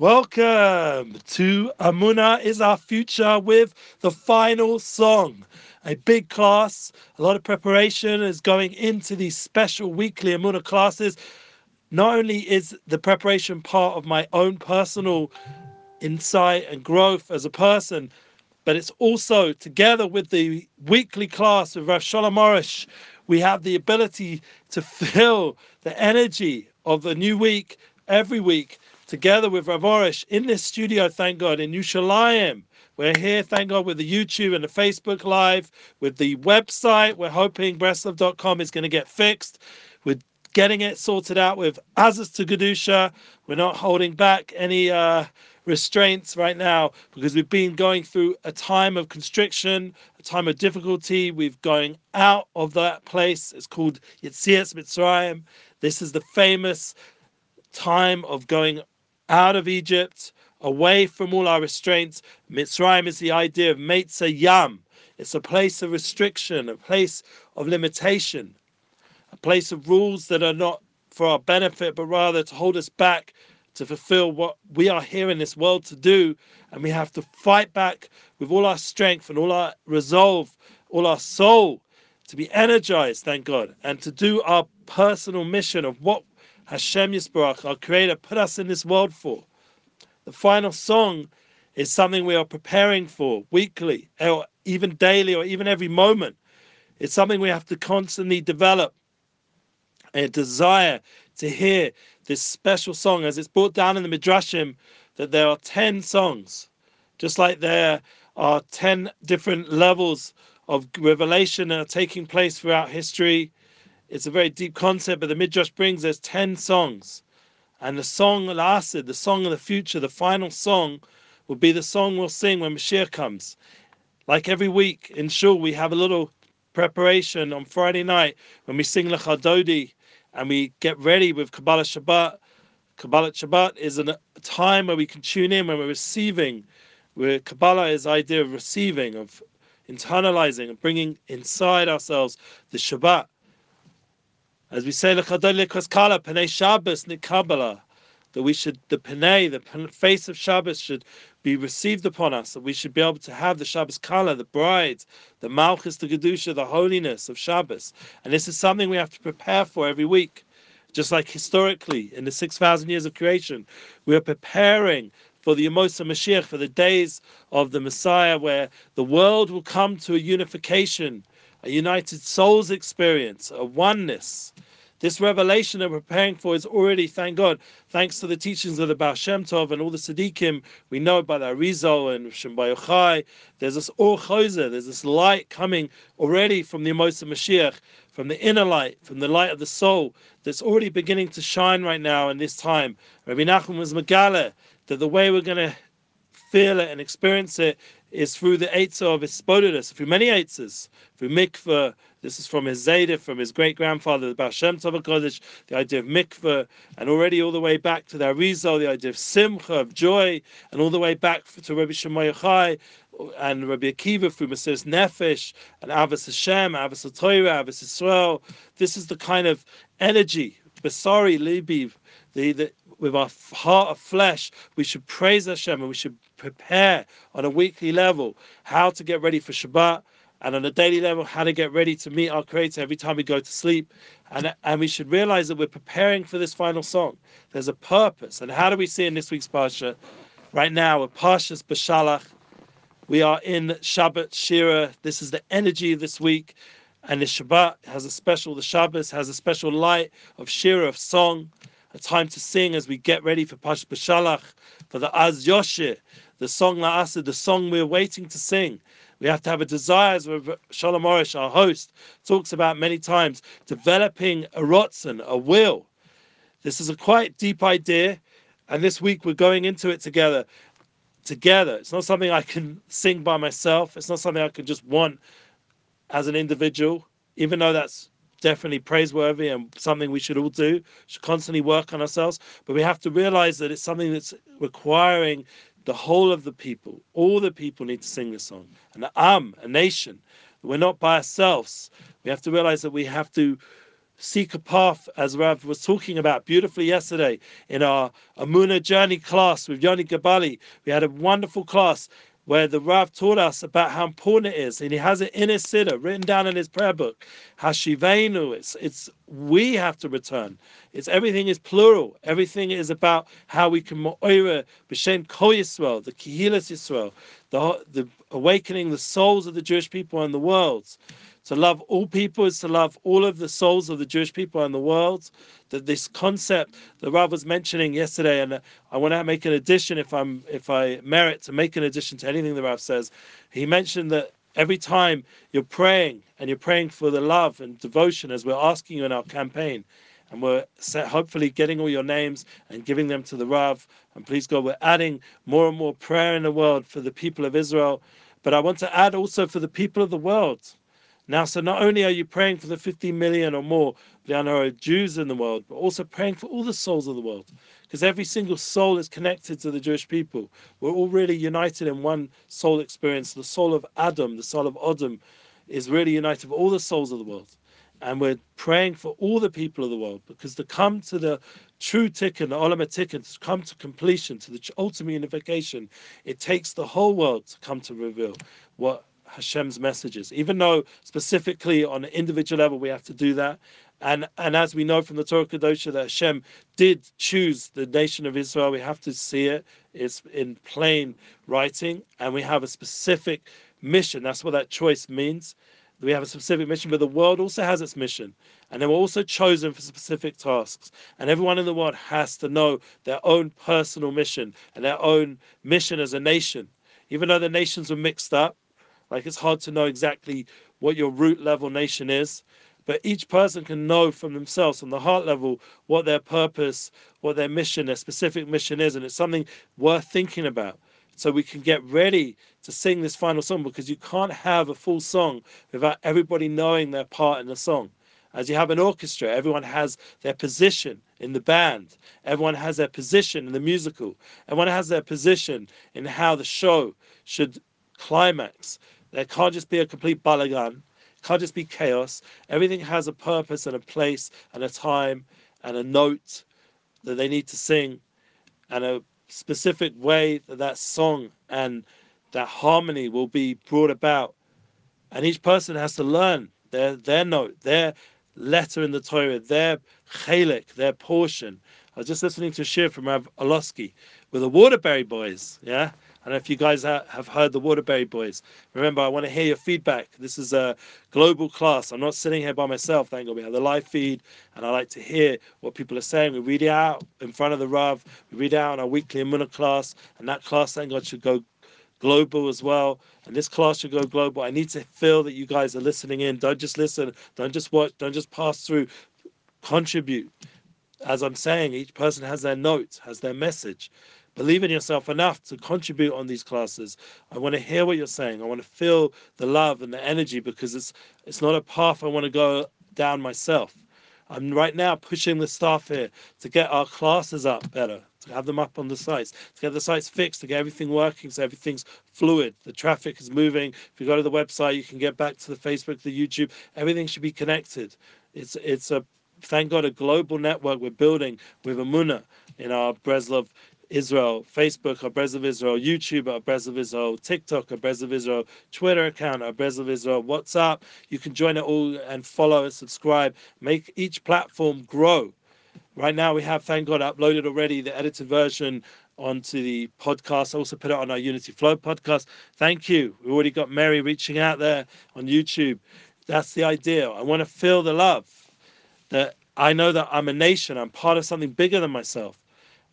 Welcome to Amuna is our future with the final song. A big class, a lot of preparation is going into these special weekly Amuna classes. Not only is the preparation part of my own personal insight and growth as a person, but it's also together with the weekly class with Rav Shalom Arush, we have the ability to feel the energy of the new week every week together with Rav Arush in this studio, thank God, in Yerushalayim. We're here, thank God, with the YouTube and the Facebook Live, with the website. We're hoping Breslov.com is going to get fixed. We're getting it sorted out with Azaz to Gadusha. We're not holding back any uh, restraints right now because we've been going through a time of constriction, a time of difficulty. We've going out of that place. It's called Yitzias Mitzrayim. This is the famous time of going out of Egypt, away from all our restraints. Mitzrayim is the idea of Meitza Yam. It's a place of restriction, a place of limitation, a place of rules that are not for our benefit, but rather to hold us back to fulfill what we are here in this world to do. And we have to fight back with all our strength and all our resolve, all our soul to be energized, thank God, and to do our personal mission of what Hashem Yisbarach, our Creator, put us in this world for. The final song is something we are preparing for weekly, or even daily, or even every moment. It's something we have to constantly develop a desire to hear this special song, as it's brought down in the Midrashim that there are 10 songs, just like there are 10 different levels of revelation that are taking place throughout history it's a very deep concept, but the Midrash brings there's 10 songs. And the song Al-Asid, the song of the future, the final song, will be the song we'll sing when Mashiach comes. Like every week in Shul, we have a little preparation on Friday night when we sing Lecha Dodi and we get ready with Kabbalah Shabbat. Kabbalah Shabbat is a time where we can tune in when we're receiving, where Kabbalah is idea of receiving, of internalizing and bringing inside ourselves the Shabbat. As we say, Shabbos that we should, the Panei, the face of Shabbos should be received upon us, that we should be able to have the Shabbos Kala, the bride, the Malchus, the Gedusha, the holiness of Shabbos. And this is something we have to prepare for every week. Just like historically, in the 6,000 years of creation, we are preparing for the Yemosa Mashiach, for the days of the Messiah, where the world will come to a unification, a united souls experience, a oneness. This revelation that we're preparing for is already, thank God, thanks to the teachings of the Baal Shem Tov and all the Tzaddikim, we know about the Arizal and Shem Yochai, there's this Or Choser, there's this light coming already from the Emosa Mashiach, from the inner light, from the light of the soul, that's already beginning to shine right now in this time. Rabbi Nachman was Megala, that the way we're going to feel it and experience it is through the Eitzah of Hisbodedus, through many Eitzahs, through mikveh. This is from his Zaydah, from his great grandfather, the Baal Shem Tov Kodesh, the idea of mikveh, and already all the way back to the Arizal, the idea of simcha, of joy, and all the way back to Rabbi Shemai Yochai, and Rabbi Akiva through Mesiris Nefesh, and Ahavas Hashem, Ahavas Torah, Ahavas Israel. This is the kind of energy, Basari, Libi, the, the with our heart of flesh, we should praise Hashem and we should prepare on a weekly level how to get ready for Shabbat and on a daily level how to get ready to meet our Creator every time we go to sleep. And, and we should realize that we're preparing for this final song. There's a purpose. And how do we see in this week's Parsha? Right now, we're Parshas Beshalach. We are in Shabbat Shira. This is the energy of this week. And the Shabbat has a special, the Shabbos has a special light of Shira, of song a time to sing as we get ready for Pash Beshalach, for the Az Yoshir, the song La'asa, the song we're waiting to sing. We have to have a desire, as Shalom Arush, our host, talks about many times, developing a rotzen, a will. This is a quite deep idea, and this week we're going into it together. Together. It's not something I can sing by myself. It's not something I can just want as an individual, even though that's definitely praiseworthy and something we should all do. Should constantly work on ourselves, but we have to realize that it's something that's requiring the whole of the people. All the people need to sing this song. An am, um, a nation. We're not by ourselves. We have to realize that we have to seek a path, as Rav was talking about beautifully yesterday in our Amuna journey class with Yoni Gabali. We had a wonderful class where the Rav taught us about how important it is, and he has it in his siddur, written down in his prayer book. Hashivenu, it's it's we have to return. It's everything is plural. Everything is about how we can moira b'shem kol Yisrael, the kihilas Yisrael, the the awakening the souls of the Jewish people and the world. To love all people is to love all of the souls of the Jewish people in the world. That this concept that Rav was mentioning yesterday, and I want to make an addition if I'm if I merit to make an addition to anything the Rav says. He mentioned that every time you're praying and you're praying for the love and devotion as we're asking you in our campaign, and we're hopefully getting all your names and giving them to the Rav. And please God, we're adding more and more prayer in the world for the people of Israel. But I want to add also for the people of the world. Now, so not only are you praying for the 50 million or more Jews in the world, but also praying for all the souls of the world. Because every single soul is connected to the Jewish people. We're all really united in one soul experience. The soul of Adam, the soul of Adam, is really united with all the souls of the world. And we're praying for all the people of the world because to come to the true tikkun, the olam tikkun, to come to completion, to the ultimate unification, it takes the whole world to come to reveal what Hashem's messages, even though specifically on an individual level we have to do that. And and as we know from the Torah Kadosha that Hashem did choose the nation of Israel, we have to see it. It's in plain writing, and we have a specific mission. That's what that choice means. We have a specific mission, but the world also has its mission. And they were also chosen for specific tasks. And everyone in the world has to know their own personal mission and their own mission as a nation. Even though the nations were mixed up, like it's hard to know exactly what your root level nation is, but each person can know from themselves, on the heart level, what their purpose, what their mission, their specific mission is, and it's something worth thinking about. So we can get ready to sing this final song because you can't have a full song without everybody knowing their part in the song. As you have an orchestra, everyone has their position in the band. Everyone has their position in the musical. Everyone has their position in how the show should climax. There can't just be a complete balagan. It can't just be chaos. Everything has a purpose and a place and a time and a note that they need to sing and a specific way that that song and that harmony will be brought about. And each person has to learn their their note, their letter in the Torah, their chalik, their portion. I was just listening to a shir from Rav Olosky with the Waterbury Boys, yeah, I don't know if you guys have heard the Waterbury Boys. Remember, I want to hear your feedback. This is a global class. I'm not sitting here by myself. Thank God we have the live feed, and I like to hear what people are saying. We read it out in front of the Rav. We read it out in our weekly Amuna class, and that class, thank God, should go global as well. And this class should go global. I need to feel that you guys are listening in. Don't just listen. Don't just watch. Don't just pass through. Contribute. As I'm saying, each person has their notes, has their message believe in yourself enough to contribute on these classes. I want to hear what you're saying. I want to feel the love and the energy because it's it's not a path I want to go down myself. I'm right now pushing the staff here to get our classes up better, to have them up on the sites, to get the sites fixed, to get everything working so everything's fluid. The traffic is moving. If you go to the website, you can get back to the Facebook, the YouTube. Everything should be connected. It's it's a thank God a global network we're building with Amuna in our Breslov Israel, Facebook, our Breslov Israel, YouTube, our Breslov Israel, TikTok, our Breslov Israel, Twitter account, our Breslov Israel, WhatsApp. You can join it all and follow and subscribe. Make each platform grow. Right now, we have, thank God, uploaded already the edited version onto the podcast. I also put it on our Unity Flow podcast. Thank you. We already got Mary reaching out there on YouTube. That's the idea. I want to feel the love that I know that I'm a nation, I'm part of something bigger than myself.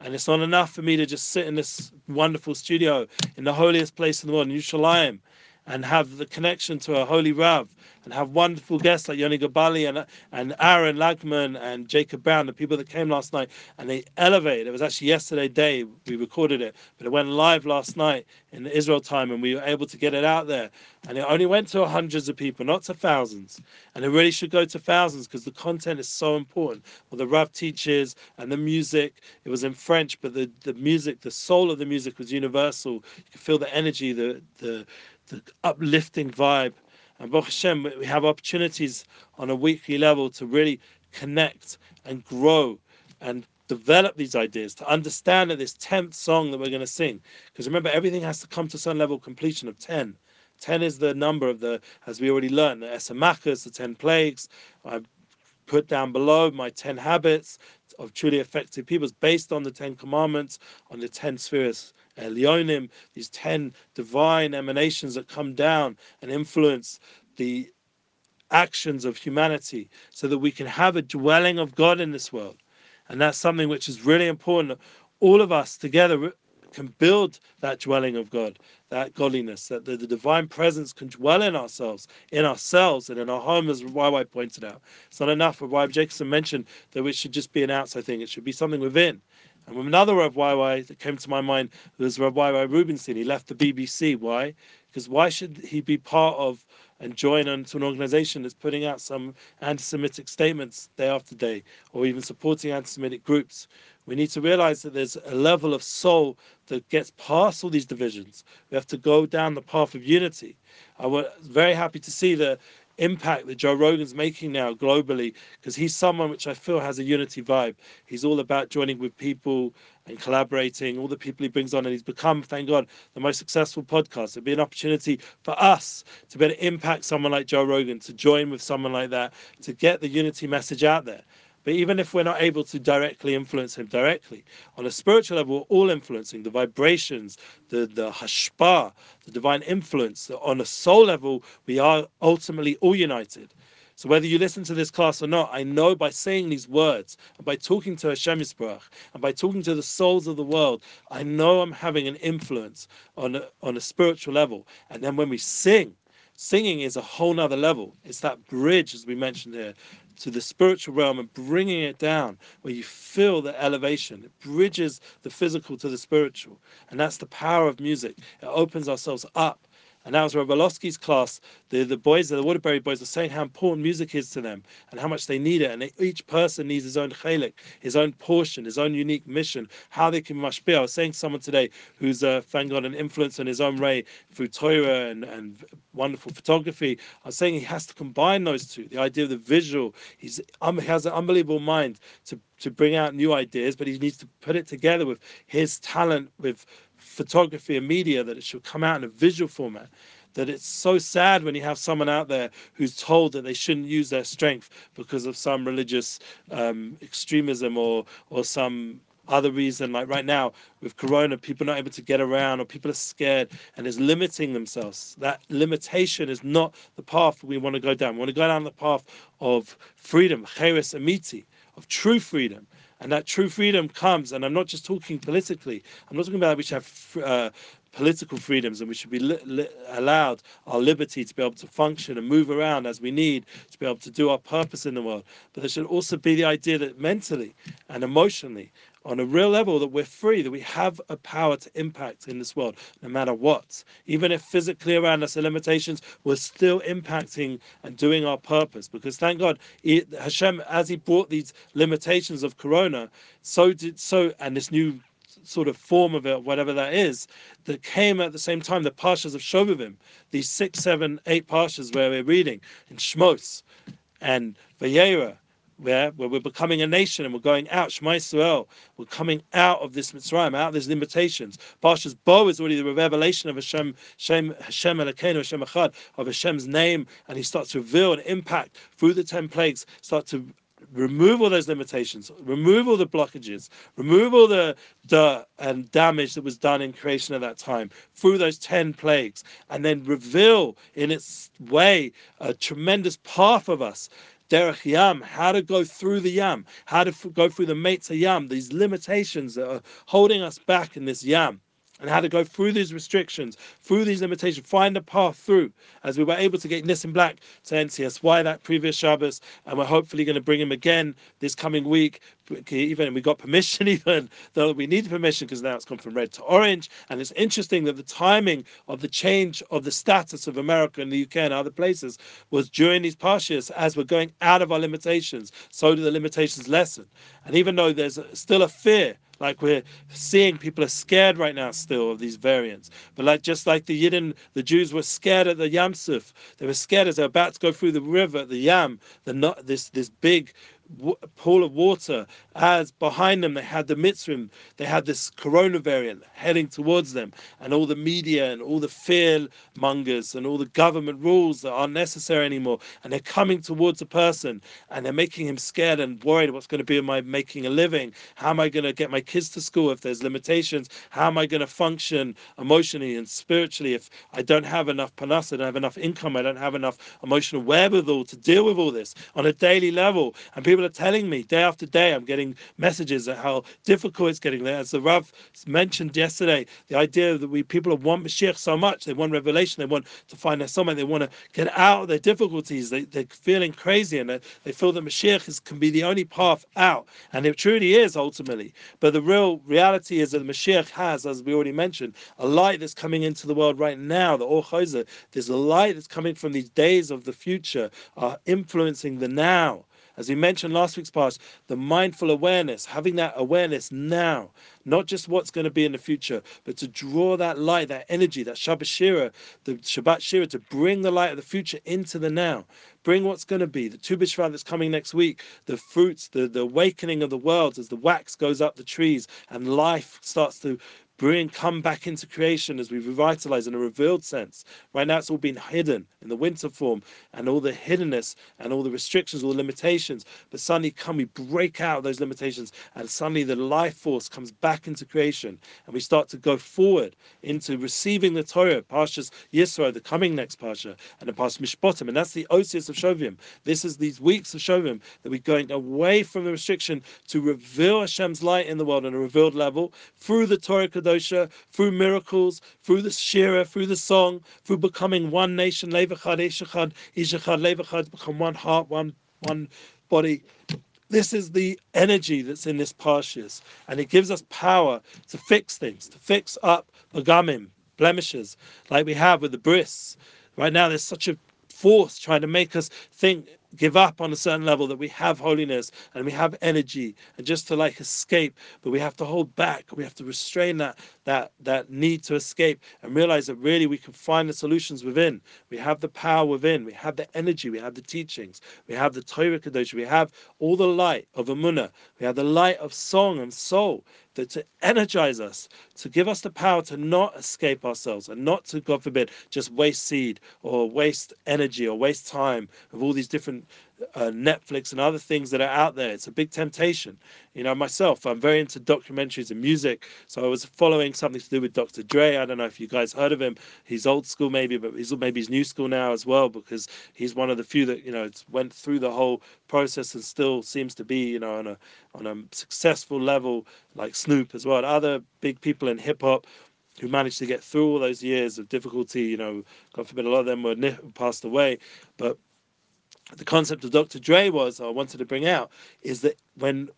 And it's not enough for me to just sit in this wonderful studio in the holiest place in the world, in Yerushalayim, and have the connection to a holy Rav and have wonderful guests like Yoni Gabali and and Aaron Lagman and Jacob Brown, the people that came last night, and they elevated. It was actually yesterday day we recorded it, but it went live last night in the Israel time, and we were able to get it out there. And it only went to hundreds of people, not to thousands. And it really should go to thousands because the content is so important. Well, the Rav teaches and the music, it was in French, but the, the music, the soul of the music was universal. You could feel the energy, the the the uplifting vibe and Baruch Hashem, we have opportunities on a weekly level to really connect and grow and develop these ideas, to understand that this 10th song that we're going to sing, because remember, everything has to come to some level of completion of 10. 10 is the number of the, as we already learned, the Esamachas, the 10 plagues. I've put down below my 10 habits of truly effective people based on the 10 commandments, on the 10 spheres, Elyonim, these 10 divine emanations that come down and influence the actions of humanity so that we can have a dwelling of God in this world. And that's something which is really important. All of us together can build that dwelling of God, that godliness, that the, the divine presence can dwell in ourselves, in ourselves, and in our home, as Rabbi pointed out. It's not enough. Rabbi Jacobson mentioned that it should just be an outside thing, it should be something within. And another Rabbi that came to my mind was Rabbi Rubinstein. He left the BBC. Why? Because why should he be part of and join into an organization that's putting out some anti-Semitic statements day after day, or even supporting anti-Semitic groups. We need to realize that there's a level of soul that gets past all these divisions. We have to go down the path of unity. I was very happy to see the impact that Joe Rogan's making now globally because he's someone which I feel has a unity vibe. He's all about joining with people and collaborating, all the people he brings on, and he's become, thank God, the most successful podcast. It'd be an opportunity for us to be able to impact someone like Joe Rogan, to join with someone like that, to get the unity message out there. But even if we're not able to directly influence him directly, on a spiritual level, we're all influencing the vibrations, the, the hashpa, the divine influence. On a soul level, we are ultimately all united. So whether you listen to this class or not, I know by saying these words, and by talking to Hashem Yisbarach, and by talking to the souls of the world, I know I'm having an influence on a, on a spiritual level. And then when we sing, singing is a whole nother level. It's that bridge, as we mentioned here, to the spiritual realm and bringing it down where you feel the elevation. It bridges the physical to the spiritual. And that's the power of music. It opens ourselves up and that was Ravalowski's class. The, the boys, the Waterbury boys, were saying how important music is to them and how much they need it. And they, each person needs his own chalik, his own portion, his own unique mission, how they can mashpia. I was saying to someone today who's, uh, thank God, an influence in his own way through Torah and, and wonderful photography. I was saying he has to combine those two the idea of the visual. He's, um, he has an unbelievable mind to to bring out new ideas, but he needs to put it together with his talent with photography and media that it should come out in a visual format that it's so sad when you have someone out there who's told that they shouldn't use their strength because of some religious um, extremism or or some other reason. Like right now with corona people are not able to get around or people are scared and is limiting themselves. That limitation is not the path we want to go down. We want to go down the path of freedom of true freedom and that true freedom comes, and I'm not just talking politically, I'm not talking about we should have uh, political freedoms and we should be li- li- allowed our liberty to be able to function and move around as we need to be able to do our purpose in the world. But there should also be the idea that mentally and emotionally on a real level that we're free, that we have a power to impact in this world, no matter what. Even if physically around us are limitations, we're still impacting and doing our purpose. Because thank God, Hashem, as He brought these limitations of Corona, so did so, and this new sort of form of it, whatever that is, that came at the same time, the Parshas of Shovavim, these six, seven, eight Parshas where we're reading in Shmos and Va'eira where, where we're becoming a nation and we're going out, Shema Yisrael, we're coming out of this Mitzrayim, out of these limitations. Parshas Bo is already the revelation of Hashem, Hashem, Hashem Elokeinu, Hashem Echad, of Hashem's name, and he starts to reveal and impact through the ten plagues, start to remove all those limitations, remove all the blockages, remove all the dirt and damage that was done in creation at that time through those 10 plagues, and then reveal in its way a tremendous path of us Derech Yam, how to go through the Yam, how to f- go through the Meitzah Yam, these limitations that are holding us back in this Yam and how to go through these restrictions, through these limitations, find a path through. As we were able to get Nissim Black to NCSY that previous Shabbos, and we're hopefully going to bring him again this coming week. Even we got permission, even though we need permission because now it's gone from red to orange. And it's interesting that the timing of the change of the status of America and the UK and other places was during these parshas as we're going out of our limitations. So do the limitations lessen. And even though there's still a fear like we're seeing people are scared right now still of these variants. But like just like the Yidden, the Jews were scared at the Yam Suf. They were scared as they're about to go through the river, the Yam, the this this big pool of water, as behind them they had the Mitzrim, they had this corona variant heading towards them, and all the media and all the fear mongers and all the government rules that aren't necessary anymore, and they're coming towards a person and they're making him scared and worried what's going to be in my making a living? How am I going to get my kids to school if there's limitations? How am I going to function emotionally and spiritually if I don't have enough panas, I don't have enough income, I don't have enough emotional wherewithal to deal with all this on a daily level? And people are telling me day after day, I'm getting messages of how difficult it's getting there. As the Rav mentioned yesterday, the idea that we people want Mashiach so much, they want revelation, they want to find their soulmate, they want to get out of their difficulties, they, they're feeling crazy and they, they feel that Mashiach is, can be the only path out. And it truly is ultimately. But the real reality is that the Mashiach has, as we already mentioned, a light that's coming into the world right now, the Or There's a light that's coming from these days of the future, are influencing the now. As we mentioned last week's past, the mindful awareness, having that awareness now, not just what's going to be in the future, but to draw that light, that energy, that Shabbat Shira, the Shabbat Shira, to bring the light of the future into the now. Bring what's going to be, the Tu B'Shvat that's coming next week, the fruits, the, the awakening of the world as the wax goes up the trees and life starts to bring come back into creation as we revitalize in a revealed sense. Right now, it's all been hidden in the winter form and all the hiddenness and all the restrictions, all the limitations. But suddenly, come we break out those limitations, and suddenly the life force comes back into creation, and we start to go forward into receiving the Torah, Parshas Yisro, the coming next Parsha, and the Parsha Mishpatim, and that's the Osius of Shovim. This is these weeks of Shovim that we're going away from the restriction to reveal Hashem's light in the world on a revealed level through the Torah Through miracles, through the Shira, through the song, through becoming one nation, Levachad, Eshachad, Ishachad, Levachad, become one heart, one one body. This is the energy that's in this Parshas, and it gives us power to fix things, to fix up bagamim, blemishes, like we have with the bris. Right now, there's such a force trying to make us think give up on a certain level that we have holiness and we have energy and just to like escape but we have to hold back. We have to restrain that that that need to escape and realize that really we can find the solutions within. We have the power within. We have the energy. We have the teachings. We have the Torah Kadosh. We have all the light of Amunah. We have the light of song and soul that to energize us, to give us the power to not escape ourselves and not to, God forbid, just waste seed or waste energy or waste time of all these different uh, Netflix and other things that are out there. It's a big temptation. You know, myself, I'm very into documentaries and music. So I was following something to do with Dr. Dre. I don't know if you guys heard of him. He's old school maybe, but he's maybe he's new school now as well because he's one of the few that you know went through the whole process and still seems to be you know on a on a successful level like Snoop as well. Other big people in hip hop who managed to get through all those years of difficulty. You know, God forbid, a lot of them were passed away, but the concept of Dr. Dre was, I wanted to bring out, is that when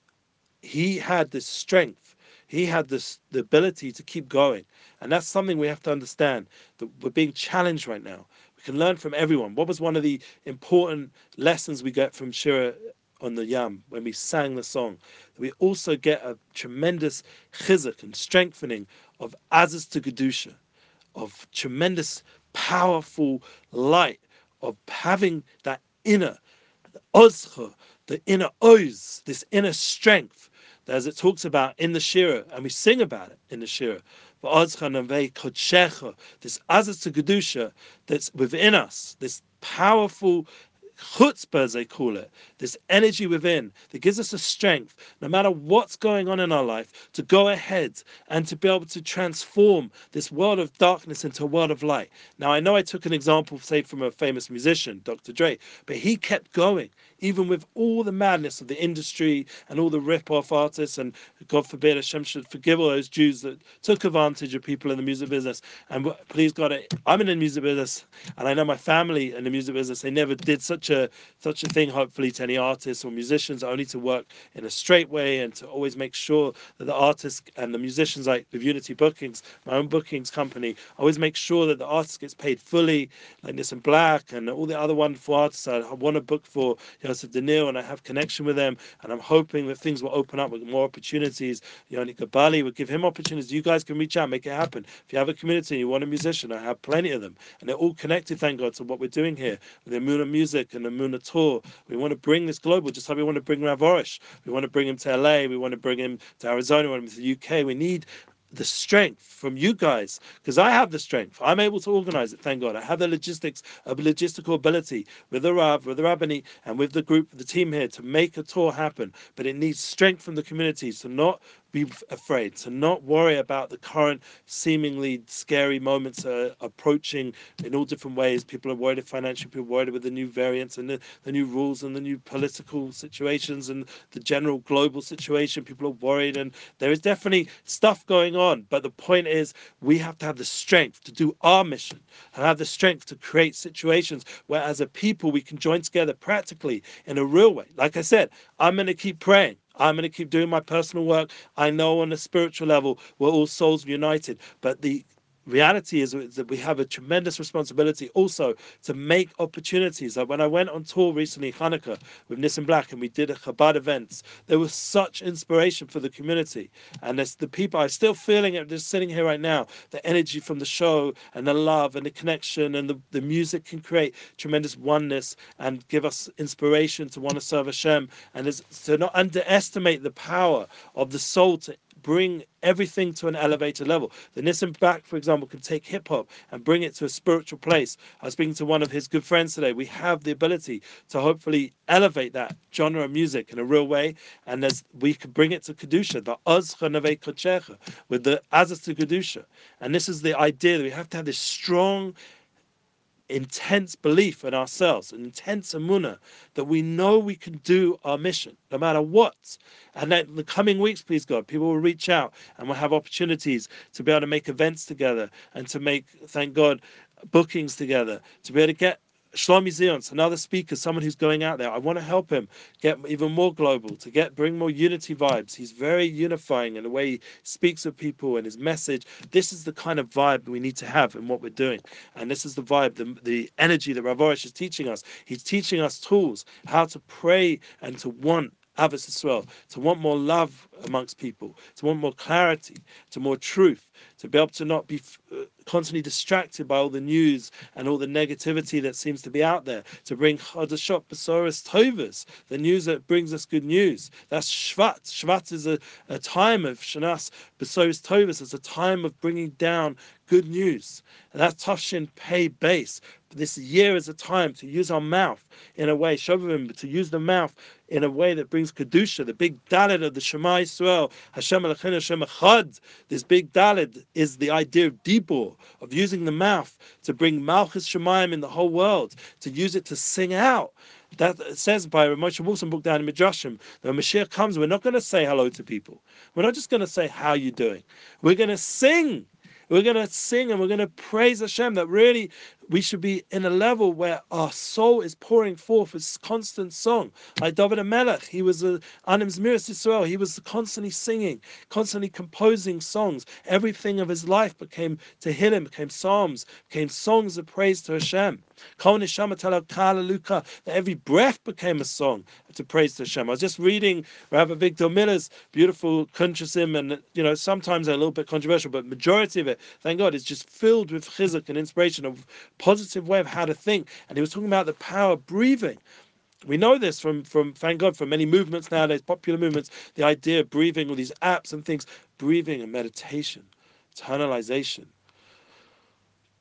he had this strength, he had this the ability to keep going. And that's something we have to understand that we're being challenged right now. We can learn from everyone. What was one of the important lessons we get from Shira on the Yam when we sang the song? We also get a tremendous chizuk and strengthening of Aziz to Gedusha, of tremendous, powerful light, of having that inner, the ozcha, the inner oz, this inner strength, as it talks about in the Shira, and we sing about it in the Shira. This azaz to Gedusha that's within us, this powerful chutzpah, as they call it, this energy within that gives us a strength, no matter what's going on in our life, to go ahead and to be able to transform this world of darkness into a world of light. Now, I know I took an example, say, from a famous musician, Dr. Dre, but he kept going, even with all the madness of the industry and all the rip-off artists, and God forbid Hashem should forgive all those Jews that took advantage of people in the music business. And please God, I'm in the music business, and I know my family in the music business, they never did such a such a thing, hopefully, to any artists or musicians, only to work in a straight way and to always make sure that the artists and the musicians, like with Unity Bookings, my own bookings company, always make sure that the artist gets paid fully, like Nissim Black and all the other wonderful artists I want to book for Yosef Daniel, and I have connection with them, and I'm hoping that things will open up with more opportunities. Yoni Gabali will give him opportunities. You guys can reach out, make it happen. If you have a community and you want a musician, I have plenty of them, and they're all connected, thank God, to what we're doing here with the Music music and the Amuna tour. We want to bring this global, just like we want to bring Rav Arush. We want to bring him to LA. We want to bring him to Arizona. We want him to the UK. We need the strength from you guys because I have the strength. I'm able to organize it. Thank God. I have the logistics, a logistical ability with the Rav, with the Rabbani, and with the group, the team here to make a tour happen. But it needs strength from the communities to not be afraid, to not worry about the current seemingly scary moments uh, approaching in all different ways. People are worried financially, people are worried with the new variants and the, the new rules and the new political situations and the general global situation. People are worried, and there is definitely stuff going on. But the point is, we have to have the strength to do our mission and have the strength to create situations where, as a people, we can join together practically in a real way. Like I said, I'm going to keep praying. I'm going to keep doing my personal work. I know on a spiritual level, we're all souls united. But the reality is that we have a tremendous responsibility also to make opportunities. Like when I went on tour recently, Hanukkah, with Nissim Black, and we did a Chabad events, there was such inspiration for the community. And the people, I'm still feeling it, just sitting here right now, the energy from the show and the love and the connection and the, the music can create tremendous oneness and give us inspiration to want to serve Hashem. And to not underestimate the power of the soul to bring everything to an elevated level. The Nissim Black, for example, can take hip hop and bring it to a spiritual place. I was speaking to one of his good friends today. We have the ability to hopefully elevate that genre of music in a real way, and as we can bring it to Kedusha, the Ozcha with the Azaz to Kedusha. And this is the idea that we have to have this strong intense belief in ourselves, an intense amuna that we know we can do our mission no matter what. And that in the coming weeks, please God, people will reach out and we'll have opportunities to be able to make events together and to make, thank God, bookings together, to be able to get Shlomi Zions, another speaker, someone who's going out there. I want to help him get even more global, to get bring more unity vibes. He's very unifying in the way he speaks with people and his message. This is the kind of vibe we need to have in what we're doing. And this is the vibe, the, the energy that Rav Arush is teaching us. He's teaching us tools, how to pray and to want Ahavas Yisrael, to want more love amongst people, to want more clarity, to more truth, to be able to not be uh, constantly distracted by all the news and all the negativity that seems to be out there, to bring Chadashot Besoros Tovas, the news that brings us good news. That's Shvat. Shvat is a, a time of Shanas Besoros Tovas, it's a time of bringing down good news. And that's Tafshin Pay base. This year is a time to use our mouth in a way, Shovim, to use the mouth in a way that brings Kedusha, the big Dalit of the Shema Yisrael, Hashem Elokeinu Hashem Echad. This big Dalit is the idea of Of using the mouth to bring Malchus Shemaim in the whole world, to use it to sing out. That says by Moshe Wilson book down in Midrashim that when Mashiach comes, we're not going to say hello to people. We're not just going to say, How you doing? We're going to sing we're going to sing and we're going to praise Hashem that really we should be in a level where our soul is pouring forth this constant song. Like David HaMelech, he was a Anim Zmiris Yisrael, he was constantly singing, constantly composing songs. Everything of his life became Tehillim, became psalms, became songs of praise to Hashem. That every breath became a song to praise to Hashem. I was just reading Rabbi Victor Miller's beautiful Kuntrasim, and you know, sometimes a little bit controversial, but majority of it, thank God, is just filled with chizuk and inspiration of positive way of how to think. And he was talking about the power of breathing. We know this from, from thank God, from many movements nowadays, popular movements, the idea of breathing, all these apps and things, breathing and meditation, internalization,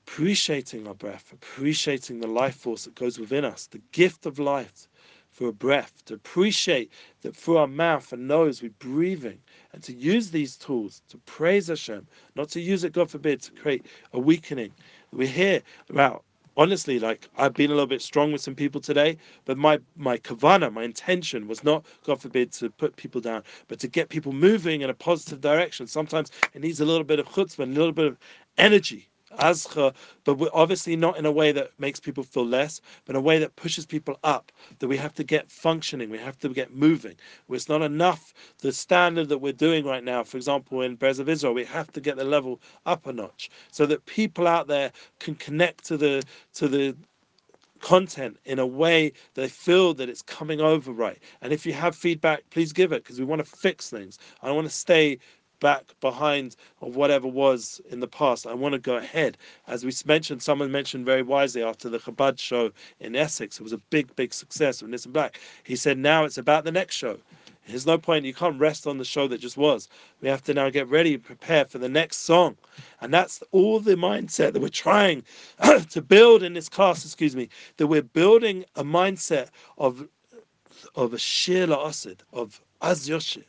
appreciating our breath, appreciating the life force that goes within us, the gift of life for a breath, to appreciate that through our mouth and nose we're breathing, and to use these tools to praise Hashem, not to use it, God forbid, to create a weakening, we hear about honestly, like I've been a little bit strong with some people today, but my my kavana, my intention was not, God forbid, to put people down, but to get people moving in a positive direction. Sometimes it needs a little bit of chutzpah, a little bit of energy azcha, but we're obviously not in a way that makes people feel less, but in a way that pushes people up. That we have to get functioning, we have to get moving. It's not enough the standard that we're doing right now. For example, in Be'ez of Israel, we have to get the level up a notch so that people out there can connect to the to the content in a way they feel that it's coming over right. And if you have feedback, please give it because we want to fix things. I want to stay back behind of whatever was in the past. I want to go ahead. As we mentioned, someone mentioned very wisely after the Chabad show in Essex, it was a big, big success with Nissim Black. He said, now it's about the next show. There's no point, you can't rest on the show that just was. We have to now get ready, and prepare for the next song. And that's all the mindset that we're trying to build in this class, excuse me, that we're building a mindset of of a Shir La'asid, of Az Yoshir,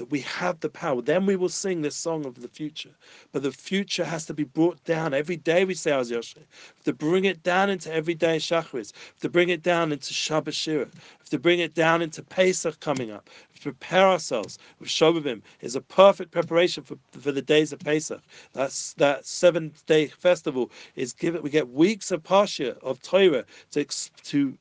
that we have the power. Then we will sing this song of the future. But the future has to be brought down. Every day we say Az Yoshir. To bring it down into everyday Shachris, to bring it down into Shabbat Shira, to bring it down into Pesach coming up, prepare ourselves with Shovavim is a perfect preparation for, for the days of Pesach. That's that seventh day festival is given. We get weeks of Parsha of Torah to to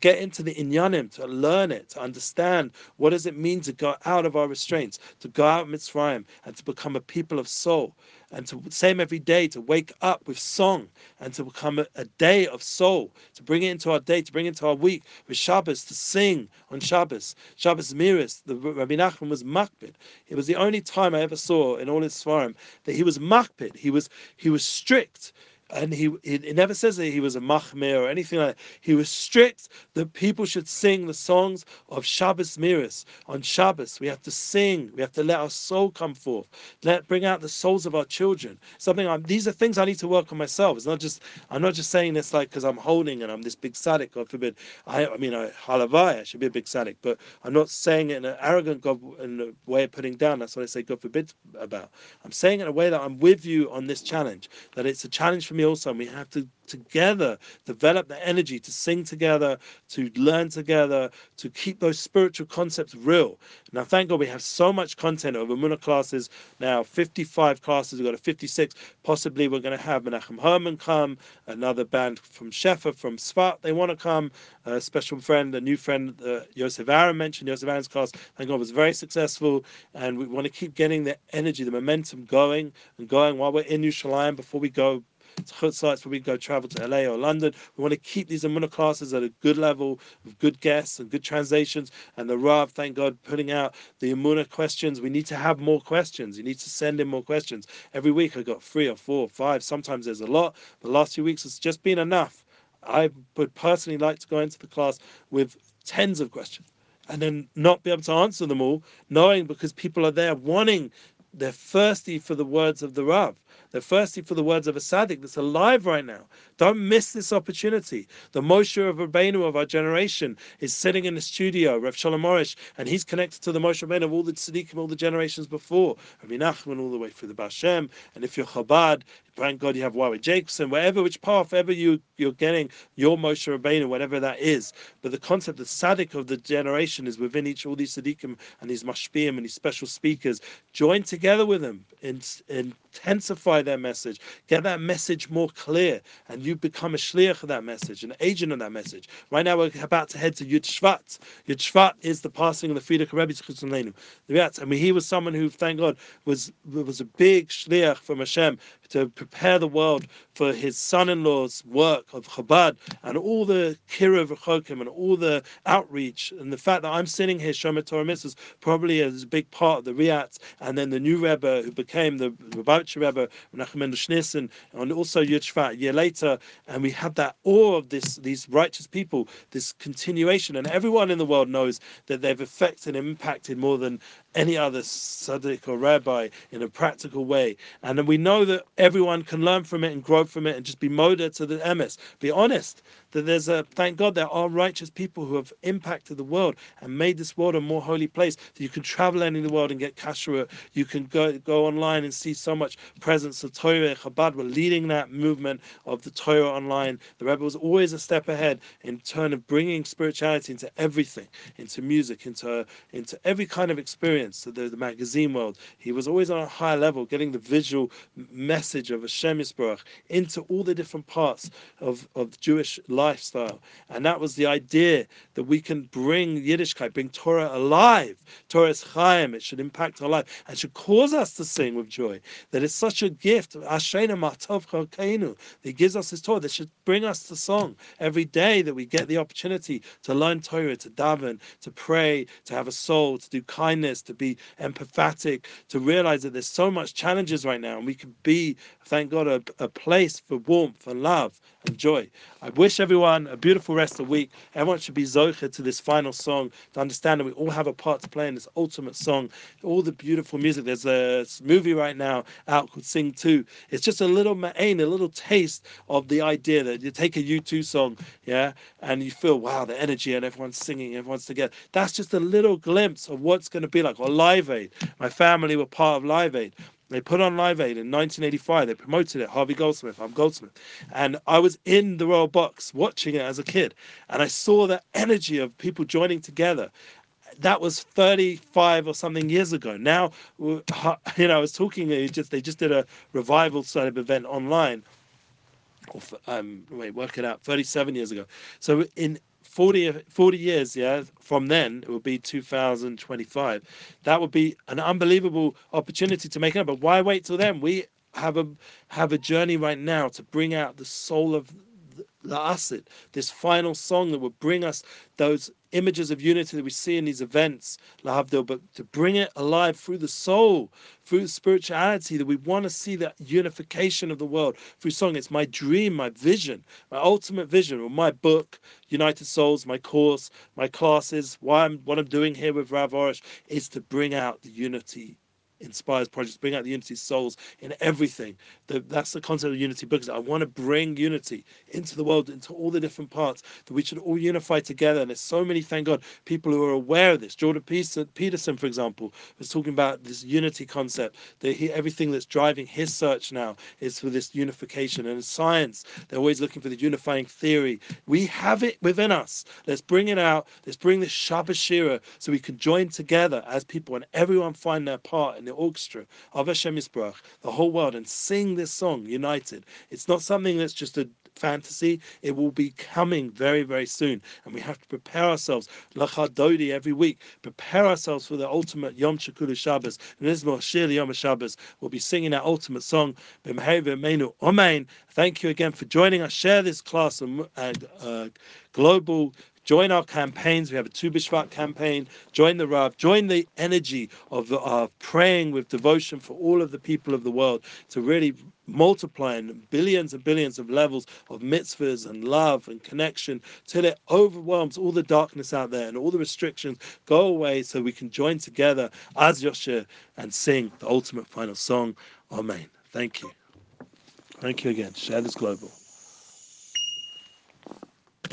get into the inyanim, to learn it, to understand what does it mean to go out of our to go out Mitzrayim, and to become a people of soul and to same every day to wake up with song and to become a, a, day of soul, to bring it into our day, to bring it into our week with Shabbos, to sing on Shabbos. Shabbos Miris, the Rabbi Nachman was makbid. It was the only time I ever saw in all his svarim that he was makbid. He was he was strict and he it never says that he was a machmir or anything like that. He was strict that people should sing the songs of Shabbos Miris on Shabbos. We have to sing. We have to let our soul come forth. Let bring out the souls of our children. Something. I'm, these are things I need to work on myself. It's not just. I'm not just saying this like because I'm holding and I'm this big tzaddik. God forbid. I. I mean, I halavai. I should be a big tzaddik, but I'm not saying it in an arrogant God in a way of putting down. That's what I say. God forbid about. I'm saying it in a way that I'm with you on this challenge. That it's a challenge for me also, and we have to together develop the energy to sing together, to learn together, to keep those spiritual concepts real. Now, thank God we have so much content over Muna classes now 55 classes, we've got a 56. Possibly we're going to have Menachem Herman come, another band from Sheffer from Sfat, they want to come, a special friend, a new friend, uh, Yosef Aaron mentioned. Yosef Aaron's class, thank God, was very successful, and we want to keep getting the energy, the momentum going and going while we're in New Yerushalayim before we go sites where we go travel to LA or London. We want to keep these Amunah classes at a good level with good guests and good translations. And the Rav, thank God, putting out the Amunah questions. We need to have more questions. You need to send in more questions. Every week I got three or four or five. Sometimes there's a lot. The last few weeks it's just been enough. I would personally like to go into the class with tens of questions and then not be able to answer them all, knowing because people are there wanting, they're thirsty for the words of the Rav. They're thirsty for the words of a Tzaddik that's alive right now. Don't miss this opportunity. The Moshe of Rabbeinu of our generation is sitting in the studio, Rav Shalom Arush, and he's connected to the Moshe Rabbeinu of all the Tzaddikim, all the generations before. Rabbi Nachman all the way through the Bashem. And if you're Chabad, thank God you have Warwick Jacobson, wherever, which path ever you, you're getting your Moshe Rabbeinu, whatever that is. But the concept, the Tzaddik of the generation is within each, all these Tzaddikim and these Mashpiyim and these special speakers. Join together with them, intensify their message, get that message more clear, and you become a shliach of that message, an agent of that message. Right now, we're about to head to Yud Shvat. Yud Shvat is the passing of the Frierdiker Rebbe to I mean, he was someone who, thank God, was was a big shliach from Hashem to prepare the world for his son-in-law's work of Chabad and all the kiruv rechokim and all the outreach and the fact that I'm sitting here, Shomer Torah Mitzvahs, probably as a big part of the Rayatz, and then the new Rebbe who became the Lubavitcher Rebbe, Menachem Schneerson, and also Yud a year later, and we have that awe of this these righteous people, this continuation, and everyone in the world knows that they've affected and impacted more than any other tzaddik or rabbi in a practical way. And then we know that everyone can learn from it and grow from it and just be moda to the emes. Be honest that there's a thank God there are righteous people who have impacted the world and made this world a more holy place. That you can travel any in the world and get kashrut. You can go go online and see so much presence of Torah. Chabad were leading that movement of the Torah online. The Rebbe was always a step ahead in terms of bringing spirituality into everything, into music, into into every kind of experience. So the, the magazine world. He was always on a higher level, getting the visual message of Hashem Yisbarach into all the different parts of, of Jewish life lifestyle. And that was the idea that we can bring Yiddishkeit, bring Torah alive. Torah is Chaim. It should impact our life and should cause us to sing with joy. That it's such a gift. That He gives us His Torah that should bring us to song every day that we get the opportunity to learn Torah, to daven, to pray, to have a soul, to do kindness, to to be empathetic, to realize that there's so much challenges right now, and we can be, thank God, a, a place for warmth and love and joy. I wish everyone a beautiful rest of the week. Everyone should be zocher to this final song to understand that we all have a part to play in this ultimate song. All the beautiful music. There's a movie right now out called Sing 2. It's just a little ma'ain, a little taste of the idea that you take a U2 song, yeah, and you feel, wow, the energy and everyone's singing, everyone's together. That's just a little glimpse of what's going to be like. Or Live Aid. My family were part of Live Aid. They put on Live Aid in 1985. They promoted it. Harvey Goldsmith. I'm Goldsmith, and I was in the royal box watching it as a kid, and I saw the energy of people joining together. That was 35 or something years ago. Now, you know, I was talking. Just they just did a revival sort of event online. Or, Um, wait, work it out. 37 years ago. So in 40, 40 years, yeah, from then it will be 2025. That would be an unbelievable opportunity to make it. But why wait till then? We have a have a journey right now to bring out the soul of the Asid, this final song that will bring us those images of unity that we see in these events, Lahavdil, but to bring it alive through the soul, through spirituality, that we want to see that unification of the world through song. It's my dream, my vision, my ultimate vision, or my book, United Souls, my course, my classes, why I'm what I'm doing here with Rav Arush is to bring out the unity inspires projects, bring out the unity souls in everything. The, that's the concept of unity books. I want to bring unity into the world, into all the different parts, that we should all unify together. And there's so many, thank God, people who are aware of this. Jordan Peterson, for example, was talking about this unity concept, that he, everything that's driving his search now is for this unification. And in science, they're always looking for the unifying theory. We have it within us. Let's bring it out. Let's bring this Shabbat Shira so we can join together as people and everyone find their part in the orchestra of Hashem Yisbrach, the whole world, and sing this song united. It's not something that's just a fantasy. It will be coming very, very soon. And we have to prepare ourselves, Lecha Dodi every week, prepare ourselves for the ultimate Yom Shekulu Shabbos. And this Yom Shabbos We'll be singing that ultimate song, Omein. Thank you again for joining us. Share this class and uh, global Join our campaigns. We have a Tu B'Shvat campaign. Join the Rav. Join the energy of uh, praying with devotion for all of the people of the world to really multiply in billions and billions of levels of mitzvahs and love and connection till it overwhelms all the darkness out there and all the restrictions go away so we can join together as Yosher and sing the ultimate final song. Amen. Thank you. Thank you again. Share this global.